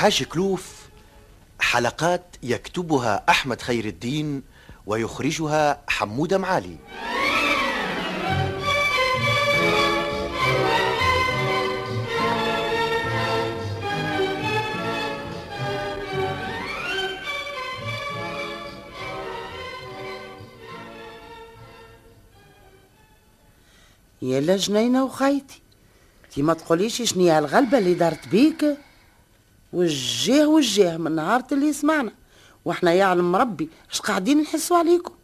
الحاج كلوف حلقات يكتبها أحمد خير الدين ويخرجها حمودة معالي. يا لا جنينة وخيتي تي ما تقوليش شنو هي الغلبة اللي دارت بيك؟ وجاه وجاه من نهار اللي سمعنا. وإحنا يعلم ربي اش قاعدين نحسوا عليكم؟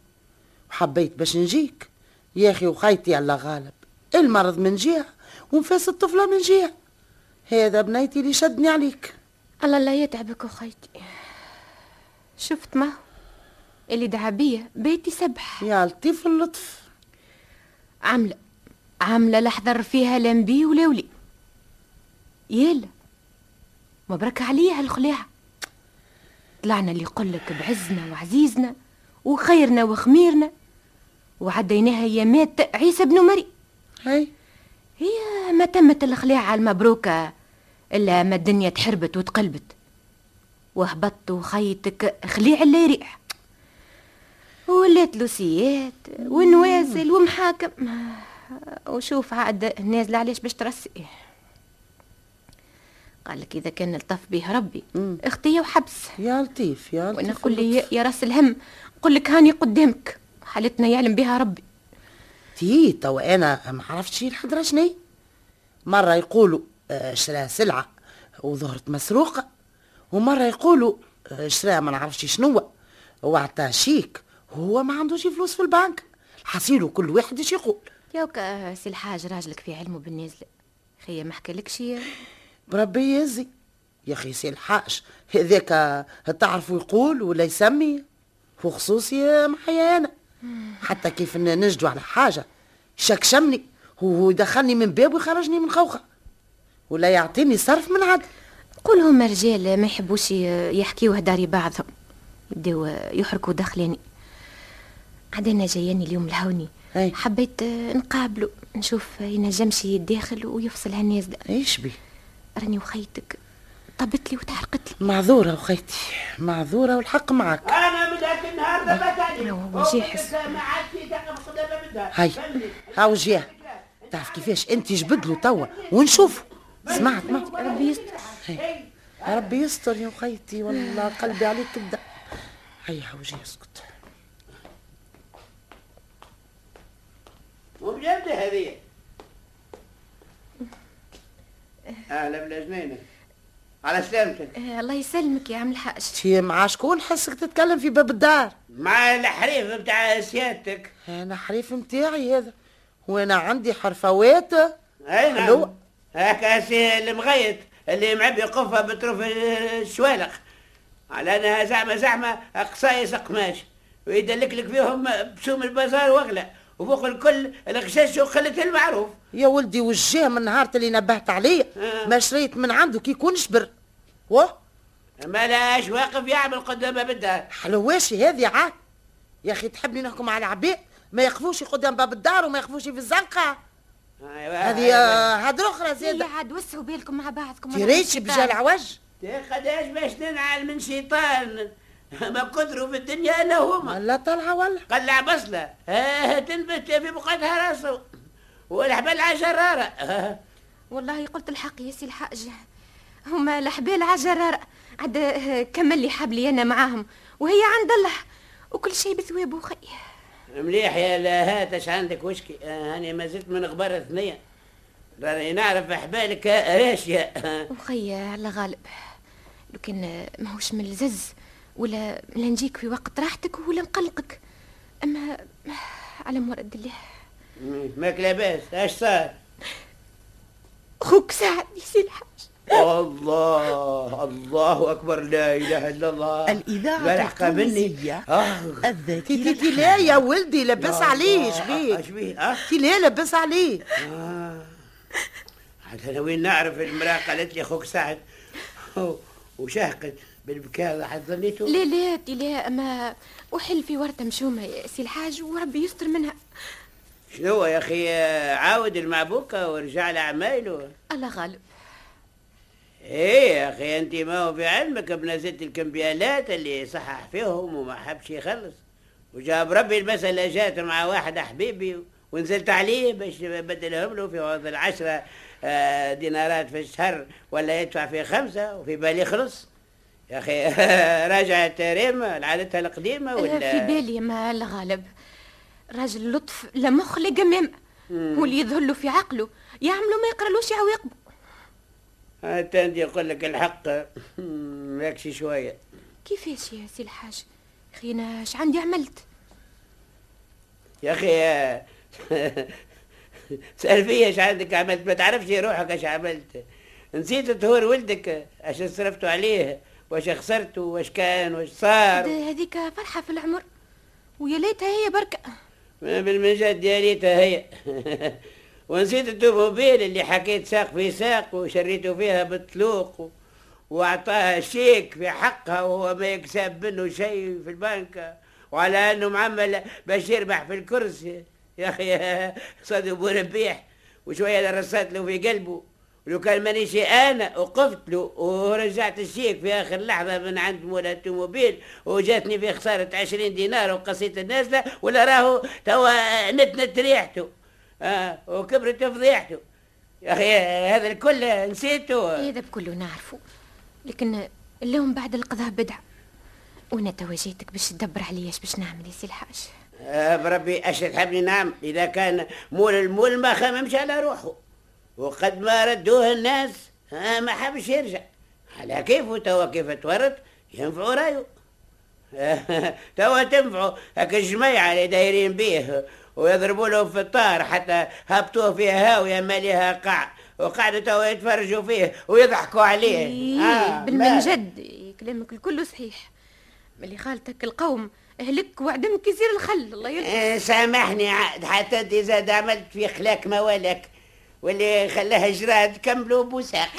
وحبيت باش نجيك. يا أخي وخيتي الله غالب. المرض من جهة ونفاس الطفلة من جهة. هذا بنيتي اللي شدني عليك. الله لا يتعبك اخيتي شفت ما؟ اللي دعا بيا بيتي سبح. يا لطيف اللطف. عاملة عاملة لحظر فيها لا بي ولا ولي يلا. مبروك عليها الخلاعة طلعنا اللي يقولك بعزنا وعزيزنا وخيرنا وخميرنا وعديناها يامات عيسى بن مريم هاي. هي ما تمت الخلاعة المبروكة إلا ما الدنيا تحربت وتقلبت. وهبطت وخيتك خليع اللي يريح. ولات لوسيات ونوازل ومحاكم. وشوف عاد نازلة علاش باش ترسي. قال لك إذا كان الطف به ربي. أختي وحبس. يا لطيف يا لطيف. وأنا نقول لي. يا راس الهم قل لك هاني قدامك. حالتنا يعلم بها ربي. تي تو أنا ما عرفتش الحضرة شني مرة يقولوا آه، شرا سلعة وظهرت مسروقه ومرة يقولوا آه، شرا ما نعرفش شنو. وعطاه شيك هو ما عندوش فلوس في البنك. حصيله كل واحد إيش يقول ياك سي الحاج راجلك في علمه بالنازله خيا ما حكالكش بربي يزي. يا أخي سي الحاج هذاك تعرفوا يقول ولا يسمي؟ وخصوصي معايا أنا. حتى كيف نجدوا على حاجة. شكشمني هو يدخلني من باب ويخرجني من خوخة. ولا يعطيني صرف من عدل. قول هما رجال ما يحبوش يحكيو هداري بعضهم. يبداو يحركوا داخلاني. عاد أنا جاياني اليوم الهوني أي. حبيت نقابله نشوف ينجمش يتداخل ويفصل هالنازله إيش بي؟ راني وخيتك. طبت لي وتحرقت لي. معذورة وخيتي معذورة والحق معك. أنا من هاك النهار هو جاحس. ما قدام بدها هاي هاو جيه تعرف كيفاش؟ أنت جبد له توا. ونشوف. سمعت ما ربي يستر. يا ربي يستر يا خيتي والله قلبي عليك كبدا هيا حوجي اسكت. وبجد هذه. أهلا بلا جنينه على سلامتك. آه الله يسلمك يا عم الحاج. تي مع شكون حسك تتكلم في باب الدار؟ مع الحريف بتاع سيادتك. أنا حريف متاعي هذا. وأنا عندي حرفوات. أي نعم. هكا سي المغيط اللي معبي قفة بطرف الشوالق. على أنها زعمة زعمة قصايص قماش. ويدلك لك فيهم بسوم البازار واغلى وفوق الكل الغشاش وقله المعروف. يا ولدي وجيه من نهار اللي نبهت عليه. آه. ما شريت من عنده كي يكون شبر. و ما لاش واقف يعمل قدام باب الدار. حلواشي هذه عاد يا أخي تحبني نحكم على عباد ما يقفوش قدام باب الدار وما يقفوش في الزنقة. أيوة، هذه أيوة. آه، هذه أخرى يا زياده عاد وسعوا بالكم مع بعضكم تريش بجال عوج. قداش باش ننعل من شيطان. ما قدروا في الدنيا إلا هما. ولا طلعة ولا. قلع بصلة. آه تنبت في بقعتها راسه والحبال آه والله قلت الحق يا سي الحاج. هما الحبال على جرارة عاد كمل لي حبلي أنا معاهم. وهي عند الله. وكل شيء بثوابه خي مليح يا لا هاتش عندك وشكي. أنا ما زلت من غبار ثنية راني نعرف أحبالك راشية آه وخي على غالب. لو كان ماهوش من الزز. ولا لا نجيك في وقت راحتك ولا نقلقك. أما على مرد الله ماك لاباس اش صار؟ خو خوك سعد يا سي الحاج. الله الله أكبر لا إله إلا الله. الإذاعة ملحقة مني التونسية. آه. تي لا يا ولدي لبس عليه إيش شبيك بيه آه. تي لا لبس عليه. آه. عاد أنا وين نعرف المراه قالت لي أخوك سعد وشهقت. بالبكاء ظنيته؟ لا لا دي لا ما وحل في ورطة مشومة يا سي الحاج وربي يستر منها. شنو يا أخي؟ عاود المعبوكه ورجع لعمايله الله غالب. إيه يا أخي أنت ما هو بعلمك بنزلت الكمبيالات اللي صحح فيهم وما حبش يخلص. وجاب ربي المسألة جات مع واحد حبيبي ونزلت عليه باش بدلهم له في وضع العشرة آه، دينارات في الشهر ولا يدفع في خمسة وفي بالي خلص يا أخي. راجعت ريما لعادتها القديمة ولا؟ في بالي ما الله غالب راجل لطف لا مخ لا قمام واللي يظهر له في عقله. يعملوا ما يقرالوش عواقبه حتى عندي يقول لك الحق. ماكش شوية. كيفاش يا سي الحاج؟ أخي أنا اش عندي عملت؟ يا أخي سأل فيا إيش عندك عملت. ما تعرفش روحك إيش عملت. نسيت تهور ولدك اش صرفتوا عليه. واش خسرته واش كان واش صار. هذ- هذيك فرحة في العمر. ويا ليتها هي بركة. بالمجد يا ريتها هي. ونسيت التوموبيل اللي حكيت ساق في ساق وشريته فيها بالطلوق و... وأعطاها شيك في حقها وهو ما يكسب منه شيء في البنك. وعلى أنه معمل باش يربح في الكرسي. يا أخي صدق ابو ربيح. وشوية درسات له في قلبه. ولو كان مانيش أنا وقفت له ورجعت الشيك في آخر لحظة من عند مولا التوموبيل وجاتني في خسارة 20 دينار وقصيت الناس له ولا راهو توا نتنت ريحته. آه وكبرت فضيحته يا أخي هذا الكل نسيته. هذا بكله نعرفه. لكن اللوم بعد القضاء بدعة وأنا توا جيتك باش تدبر عليا اش باش نعمل يا سي الحاج. آه بربي اش تحبني نعم. إذا كان مول المول ما خممش على روحه. وقد ما ردوه الناس ما حبش يرجع. على كيفه؟ توا كيف تورط؟ ينفعوا رايو توا تنفعوا. هاك الجميعة اللي دايرين بيه ويضربوا له في الطار حتى هبطوه فيها هاوية ماليها قاع. وقعدوا توا يتفرجوا فيه ويضحكوا عليه. إيه آه، بالمنجد إيه، كلامك الكل صحيح. ملي خالتك القوم اهلك وعدمك يصير الخل الله يلطف آه، سامحني عاد حتى انت زاد عملت في خلاك موالك. واللي خلاها جراد كملوا بوساق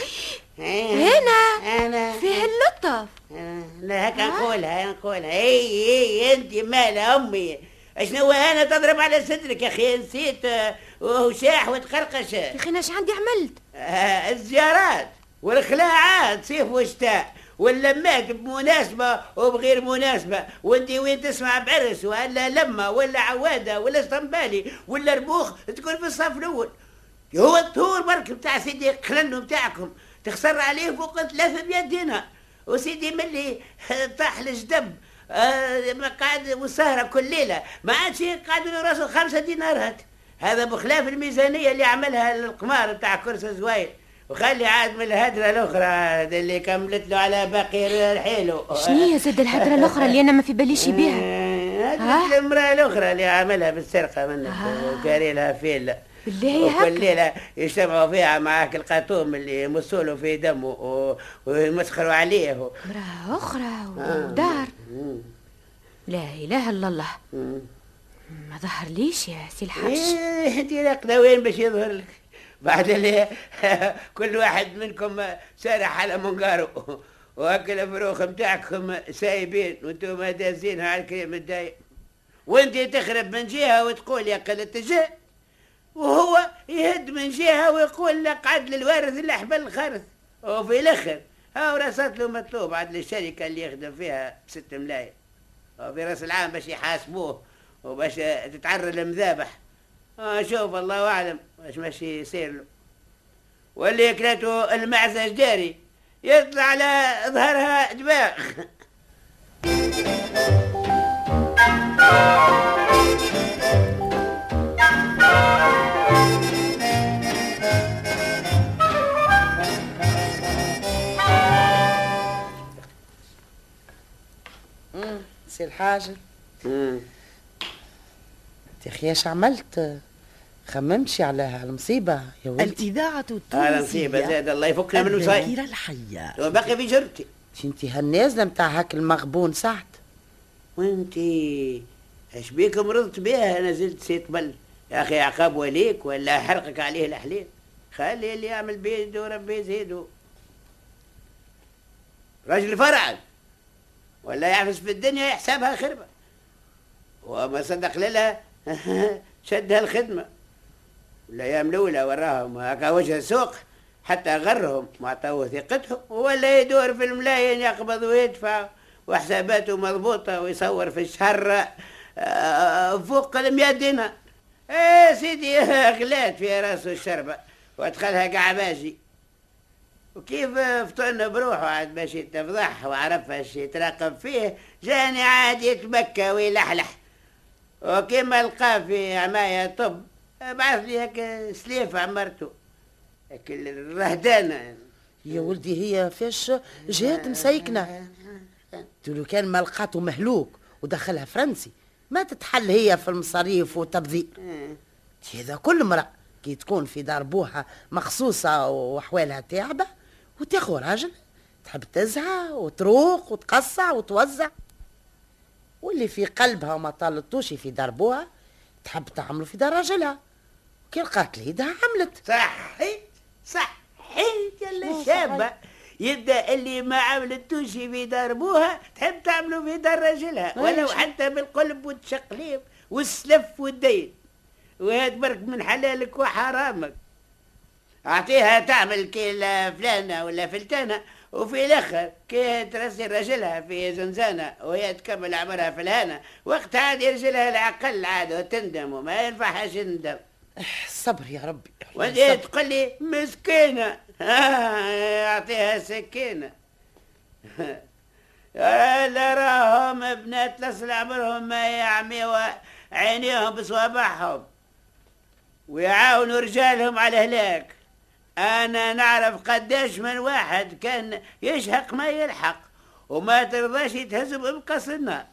آه، هنا؟ أنا. فيه اللطف. آه، لا هكا نقولها نقولها. اي اي أنت مالها أمي. أشنو أنا تضرب على صدرك يا أخي؟ نسيت آه، وشاح وتقرقش. يا أخي أنا عندي عملت؟ آه، الزيارات والخلاعات صيف وشتاء. واللمات بمناسبة وبغير مناسبة. وانت وين تسمع بعرس ولا لمة ولا عوادة ولا اسطنبالي ولا ربوخ تكون في الصف الأول. هو الطور برك بتاع سيدي قلنو بتاعكم. تخسر عليه فوق 300 دينار. وسيدي ملي طاح الجدب آه ما قاعد والسهرة كل ليلة. ما عادش قاعد له راسه خمسة دينارات هذا بخلاف الميزانية اللي عملها القمار بتاع كرسي زويل وخلي عاد من الهدرة الأخرى اللي كملت له على باقي حيله. شنو هي زاد الهدرة الأخرى اللي أنا ما في باليش بيها؟ آه، ها؟ هذه الامرأة الأخرى اللي عملها بالسرقة منك آه. وكاري لها فيلا بالله وكل هكا ليلة يجتمعوا فيها معاك القاطوم اللي يمسولوا في دمه ويمسخروا عليه. امرأة أخرى ودار لا إله إلا الله. ما ظهر ليش يا سي الحاج إيه، أنت راقده وين باش يظهر لك. بعد اللي كل واحد منكم سارح على منقاره. واكل الفروخ متاعكم سايبين وأنتم دازينها على الكريم الدايم. وانت تخرب من جهة وتقول يا قلة الجهه وهو يهد من جهة ويقول لك عدل الوارث اللي حبل الخرث. وفي الآخر ها راسات له مطلوب عدل الشركة اللي يخدم فيها بست ملايين. وفي رأس العام باش يحاسبوه وباش تتعرى المذابح آه شوف الله أعلم واش ماشي يصير له. واللي كلته المعزه جداري يطلع على ظهرها دماغ. سي الحاجة. يا أخي إيش عملت؟ خممتش على هالمصيبة يا ولدي. الإذاعة نصيبة التونسية. زاد الله يفكنا من وصاي الذاكرة الحية. وبقي في جرتي. أنت هالنازلة متاع هاك المغبون سعد؟ وانتي إيش بيك مرضت بيها؟ نزلت سيت بل يا أخي عقاب وليك ولا حرقك عليه الاحلام خلي اللي يعمل بيده ربي يزيده. رجل فرعا ولا يعفس في الدنيا يحسبها خربة. وما صدق لها شدها الخدمة الأيام الأولى وراهم هكا وجه السوق. حتى غرهم وعطوه ثقتهم ولا يدور في الملايين يقبض ويدفع وحساباته مضبوطة ويصور في الشهر آه، فوق المية دينار إيه سيدي غلات في راسه الشربة وادخلها قعباجي وكيف فطن بروحه؟ عاد باش يتفضح وعرف إيش يتراقب فيه جاني عاد يتبكى ويلحلح. وكيما لقى في عماية طب بعث لي هيك سليف عمرته هيك الرهدانة. يا ولدي هي فاش جات مسيكنة تقولوا كان ما لقاته مهلوك ودخلها فرنسي. ما تتحل هي في المصاريف والتبذير هذا كل مرة كي تكون في دار بوها مخصوصة وأحوالها تعبة وتاخذ راجل تحب تزهى وتروق وتقصع وتوزع. واللي في قلبها وما طالتوش في دار بوها تحب تعمله في دار راجلها. كي لقات ليدها عملت. صحيت صحيت يلا شابة. يبدأ اللي ما عملتوش في دار بوها تحب تعمله في دار راجلها. ولو حتى بالقلب والتشقليب والسلف والدين. وهاد برك من حلالك وحرامك. أعطيها تعمل كي فلانة ولا فلتانة وفي الآخر كي ترسي رجلها في زنزانة وهي تكمل عمرها في الهنا. وقت عاد يرجلها العقل عاد وتندم وما ينفعهاش تندم الصبر يا ربي وأنت. تقول لي مسكينة. يعطيها سكينة. لا راهم بنات لصل عمرهم ما يعميوا عينيهم بصوابعهم. ويعاونوا رجالهم على هلاك. أنا نعرف قداش من واحد كان يشهق ما يلحق وما ترضاش يتهزم بقص النار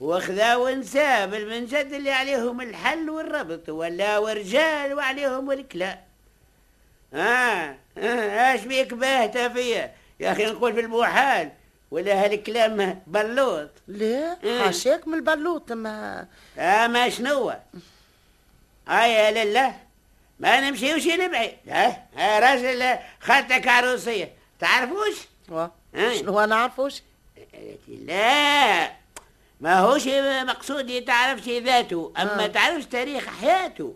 وخذا ونساه بالمنجد اللي عليهم الحل والربط ولا ورجال وعليهم الكلام آه آه، آش بيك باهته فيا؟ يا أخي نقول في المحال ولا هالكلام بلوط. لا إيه. حاشاك من البلوط ما اما شنو هيا لله. ما نمشيوش لبعيد ها؟ ها راجل خالتك عروسيه تعرفوش. شنو نعرفوش لا ما هوش مقصودي تعرفش ذاته أما آه. تعرفش تاريخ حياته.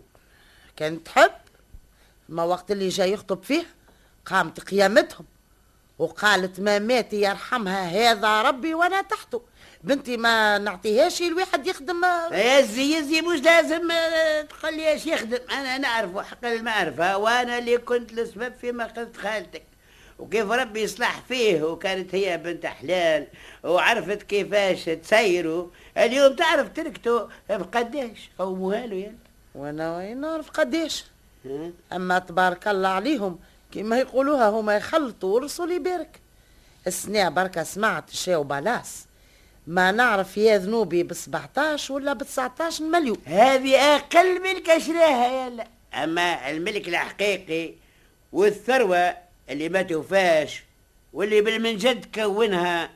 كان تحب؟ ما وقت اللي جاي يخطب فيه قامت قيامتهم وقالت ما مات يرحمها هذا ربي وأنا تحته. بنتي ما نعطيهاش الواحد يخدم. يا زي زي مش لازم آه، إيش يخدم. أنا نعرف حق المعرفة. وأنا اللي كنت السبب في مقصد خالتك. وكيف ربي يصلح فيه وكانت هي بنت حلال وعرفت كيفاش تسيروا اليوم تعرف تركته بقداش؟ قوموها له يا وأنا وين نعرف قديش ها؟ أما تبارك الله عليهم كما يقولوها هما يخلطوا ورسول يبارك. السنة بركة سمعت شاو بالاس ما نعرف يا ذنوبي ب 17 ولا ب 19 مليون هذه أقل من كشراها يلا أما الملك الحقيقي والثروة اللي ما توفاش واللي بالمنجد كونها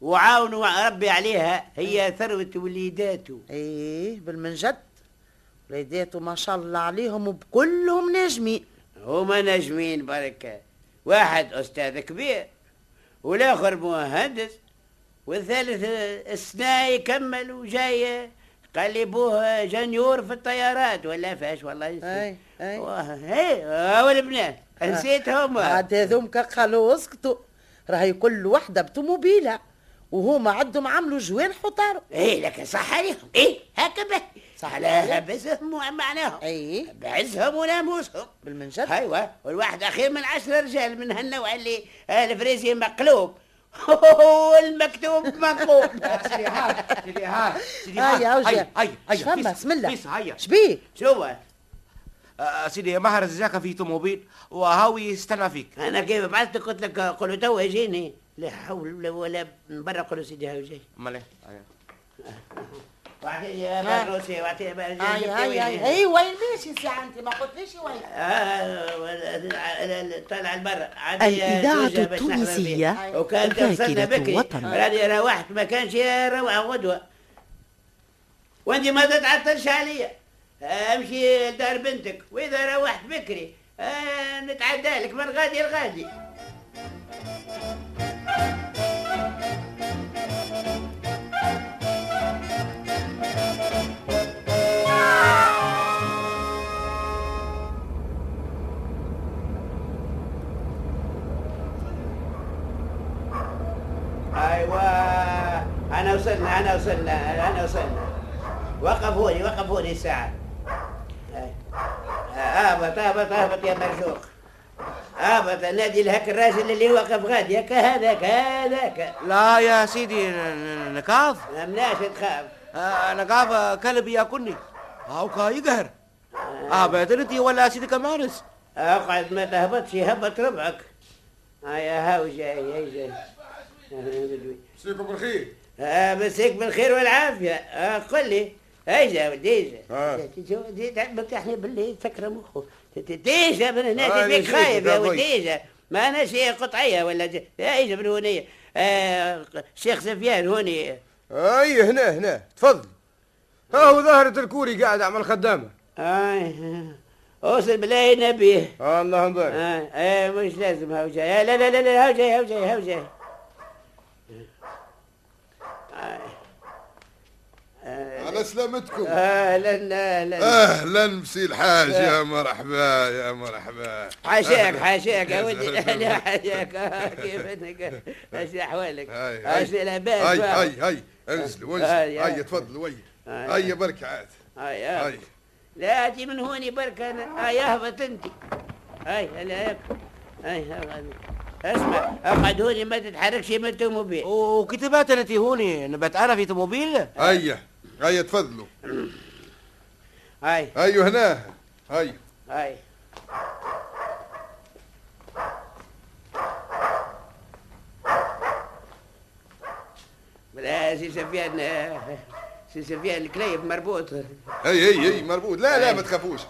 وعاونوا ربي عليها هي ثروة وليداته. إيه بالمنجد. وليداته ما شاء الله عليهم وبكلهم ناجمين. هما نجمين بركة. واحد أستاذ كبير والآخر مهندس. والثالث السنة يكمل وجاي قال لي بوه جنيور في الطيارات ولا فاش والله. أي أي. هي والبنات نسيتهم عاد هذومك قالوا اسكتوا. راهي كل وحدة بتوموبيلها وهما عندهم عملوا جوان حطاروا إيه لك صح عليهم. إيه هكذا صح. على عليهم. بسهم ومعناهم اي بعزهم وناموسهم بالمنجد أيوه والواحد اخير من عشرة رجال من هالنوع اللي الفريزي مقلوب. والمكتوب منقوب سيدي هاي سيدي هاي سيدي هاي يا وجه. هاي هاي هاي شفما فيس- بسم الله. هيا. شبيك شو؟ آه، سيدي مهر زاك في طوموبيل وهاوي يستنى فيك؟ أنا كيف بعثت قلت لك قولوا تو يجيني. لا حول ولا من برا. قولوا سيدي هاو جاي أمال واعطيه آه. واعطيه هاي هاي هاي اي وين ماشي ساعة انت ما قلتليش وين طلع الإذاعة التونسية وكان توصلنا ذاكرة بكري وطن راني روحت ما كانش روعة غدوة. وانت ما تتعطلش عليا. امشي لدار بنتك. وإذا روحت بكري آه، نتعدى لك من غادي لغادي. أنا وصلنا أنا وصلنا انا وصلنا وقفوني وقفوني الساعة. هاي. اهبط اهبط اهبط يا مرزوق. اهبط نادي لهك الراجل اللي وقف غادي. هكا هذاك هذاك. لا يا سيدي ن- ن- نكاف مناش تخاف. آه، نكاف كلب ياكلني. هاو كا يقهر. آه. بيترتي ولا سيدي كمارس. اقعد ما تهبطش هبط ربعك. هيا هاو جاي هاي جاي. مسيكم بالخير. آه مسيك بالخير والعافية. آه قل لي. ايجا وديجا آه. بتحني بالليل سكر مخه. ديجا من هنا نسيت خايف يا. وديجا ما أنا شيء قطعية ولا جا- ايجا من هونية آه شيخ سفيان هوني. اي هنا هنا. تفضل. ها هو ظاهرة الكوري قاعد اعمل خدامة آه أوصل بالله نبيه الله آه آه مش لازم هاو جاي. لا لا لا لا هاو جاي هاو جاي هاو جاي آه. آه. على سلامتكم. أهلا أهلا. أهلا مسي الحاج يا مرحبا يا مرحبا. حاشاك حاشاك يا ولدي. لا حاشاك. آه، كيف إنك؟ أيش أحوالك؟ هاي لاباس هاي بقى؟ هاي هاي. انزلوا هاي، انزلوا هاي. تفضلوا وي. هاي. بركة عاد هاي هاي. لا تجي من هوني برك أنا هاي اهبط أنت. هاي هلا هيك هاي هاي. اسمع أقعد هوني ما تتحركش من التوموبيل وكتبات انت هوني نبات أنا في طوموبيل؟ هيا. هيا تفضلوا. هاي. هيا هنا. هاي. لا سي سفيان سي سفيان الكليب مربوط. هي هي هي مربوط. لا لا ما تخافوش.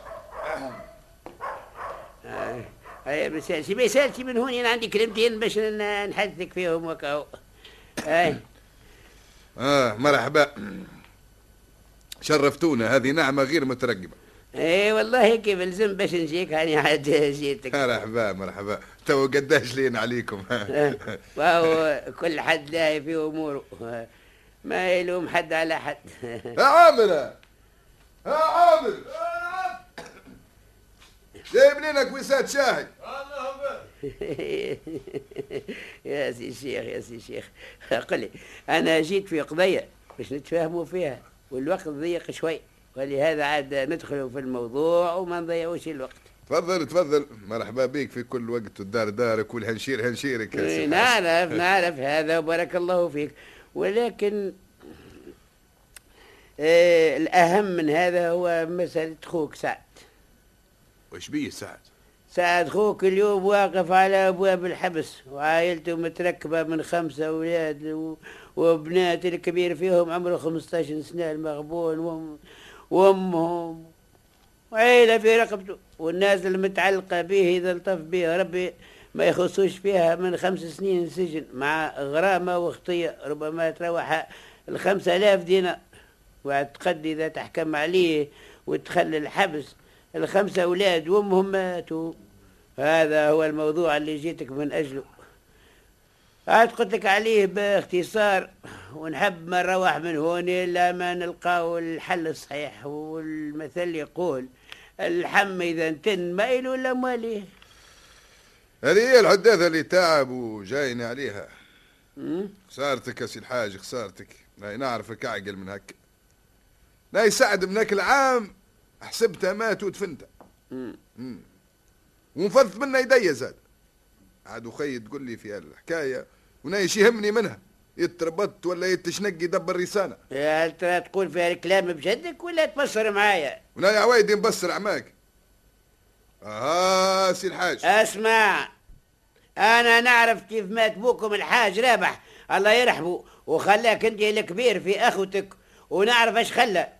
هاي ما يسالش ما يسالش من هون أنا عندي كلمتين باش نحدثك فيهم وكهو هاي. آه مرحبا. شرفتونا هذه نعمة غير مترقبة. اي والله كيف لزم باش نجيك هاني عاد جيتك. مرحبا مرحبا. تو قداش لين عليكم؟ آه، وهو كل حد لاهي في أموره. ما يلوم حد على حد. يا عامر يا عامر. جايب لنا كويسات شاهي. يا سي الشيخ يا سي الشيخ قل لي أنا جيت في قضية باش نتفاهموا فيها. والوقت ضيق شوي ولهذا عاد ندخلوا في الموضوع وما نضيعوش الوقت. تفضل تفضل. مرحبا بك في كل وقت والدار دارك والهنشير هنشيرك حسن. نعرف نعرف هذا وبارك الله فيك. ولكن آه الأهم من هذا هو مسألة خوك سعد. وش بيه سعد؟ سعد خوك اليوم واقف على أبواب الحبس وعائلته متركبة من خمسة أولاد و- وبنات الكبير فيهم عمره 15 سنة المغبون وأم وأمهم. وعيلة في رقبته. والناس المتعلقة به إذا الطف به ربي ما يخصوش فيها من خمس سنين سجن مع غرامة وخطية. ربما تروح الخمسة آلاف دينار. وأعتقد إذا تحكم عليه وتخلي الحبس الخمسة أولاد وأمهم ماتوا. هذا هو الموضوع اللي جيتك من أجله. عاد قلت لك عليه باختصار ونحب ما نروح من هون إلا ما نلقاو الحل الصحيح والمثل يقول الحم إذا انتن ما إله إلا ماليه هذه هي الحداثة اللي تعب وجايني عليها? خسارتك يا سي الحاج خسارتك لا نعرفك أعقل من هكا لا يساعد من هاك العام حسبتها مات. مم. ونفضت منها يدي زاد عاد وخي تقول لي في الحكاية ونايش يهمني منها. يتربط ولا يتشنق يدبر رسالة هل ترى تقول فيها الكلام بجدك ولا تبصر معايا؟ وناي عوايدي نبصر عماك آه سي الحاج. أسمع أنا نعرف كيف مات بوكم الحاج رابح. الله يرحمه وخلاك أنت الكبير في أخوتك ونعرف اش خلى.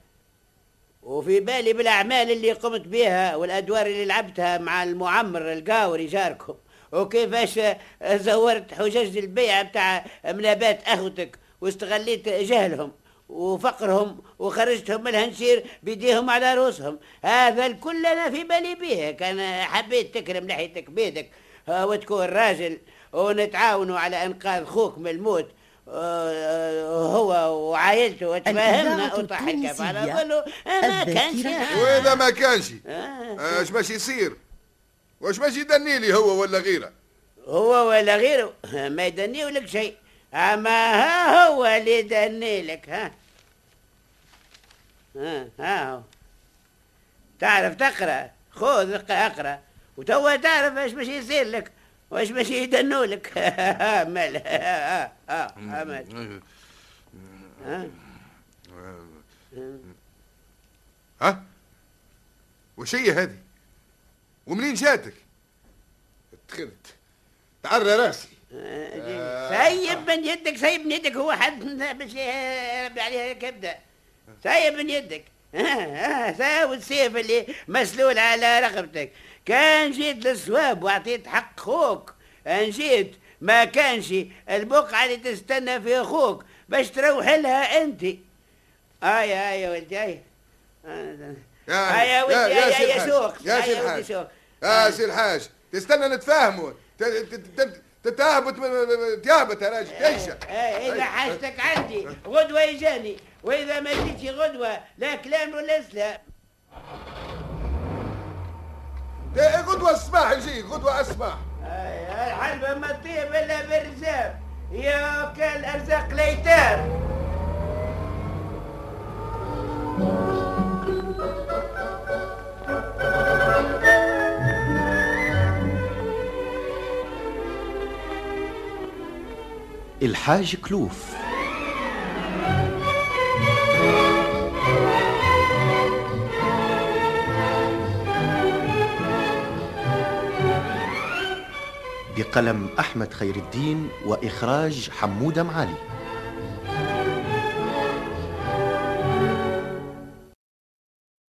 وفي بالي بالأعمال اللي قمت بها والأدوار اللي لعبتها مع المعمر القاوري جاركم. وكيفاش زورت حجج البيع بتاع منابات أخوتك واستغليت جهلهم وفقرهم وخرجتهم من الهنشير بيديهم على رؤوسهم؟ هذا الكل أنا في بالي به كان حبيت تكرم ناحيتك بيدك. آه، وتكون راجل ونتعاونوا على إنقاذ خوك من الموت. آه، هو وعائلته وتفاهمنا وطاح الكف على ظله ما كانش وإذا ما كانش آه. اش باش يصير؟ واش باش يدني لي هو ولا غيره؟ هو ولا غيره؟ ما يدني لك شيء. أما ها هو اللي يدني لك ها. ها ها هو. تعرف تقرأ؟ خذ اقرأ. وتوا تعرف إيش باش يصير لك واش باش يدنوا لك. مال ها ها ها مال ها؟ ها؟ وش هي هذه؟ ومنين جاتك؟ تخذت تعرى راسي. سيب من يدك سيب من يدك. هو حد باش يربي عليها كبده سيب من يدك. ها السيف اللي مسلول على رقبتك. كان جيت للصواب وأعطيت حق خوك. أن جيت ما كانش البقعة اللي تستنى في أخوك باش تروح لها أنت. آي آي يا ولدي آي. يا ولدي يا- سوق يا. سوق يا سي الحاج تستنى نتفاهموا. تتهبط تهبط يا راجل. تنشا إيه إذا حاجتك عندي غدوة يجاني وإذا ما جيتش غدوة لا كلام ولا سلام. إيه، غدوة الصباح يجي غدوة الصباح. أي، الحلبة ما تطيب إلا بالرزاق يا كل ارزاق ليتام الحاج كلوف. بقلم أحمد خير الدين وإخراج حمودة معالي.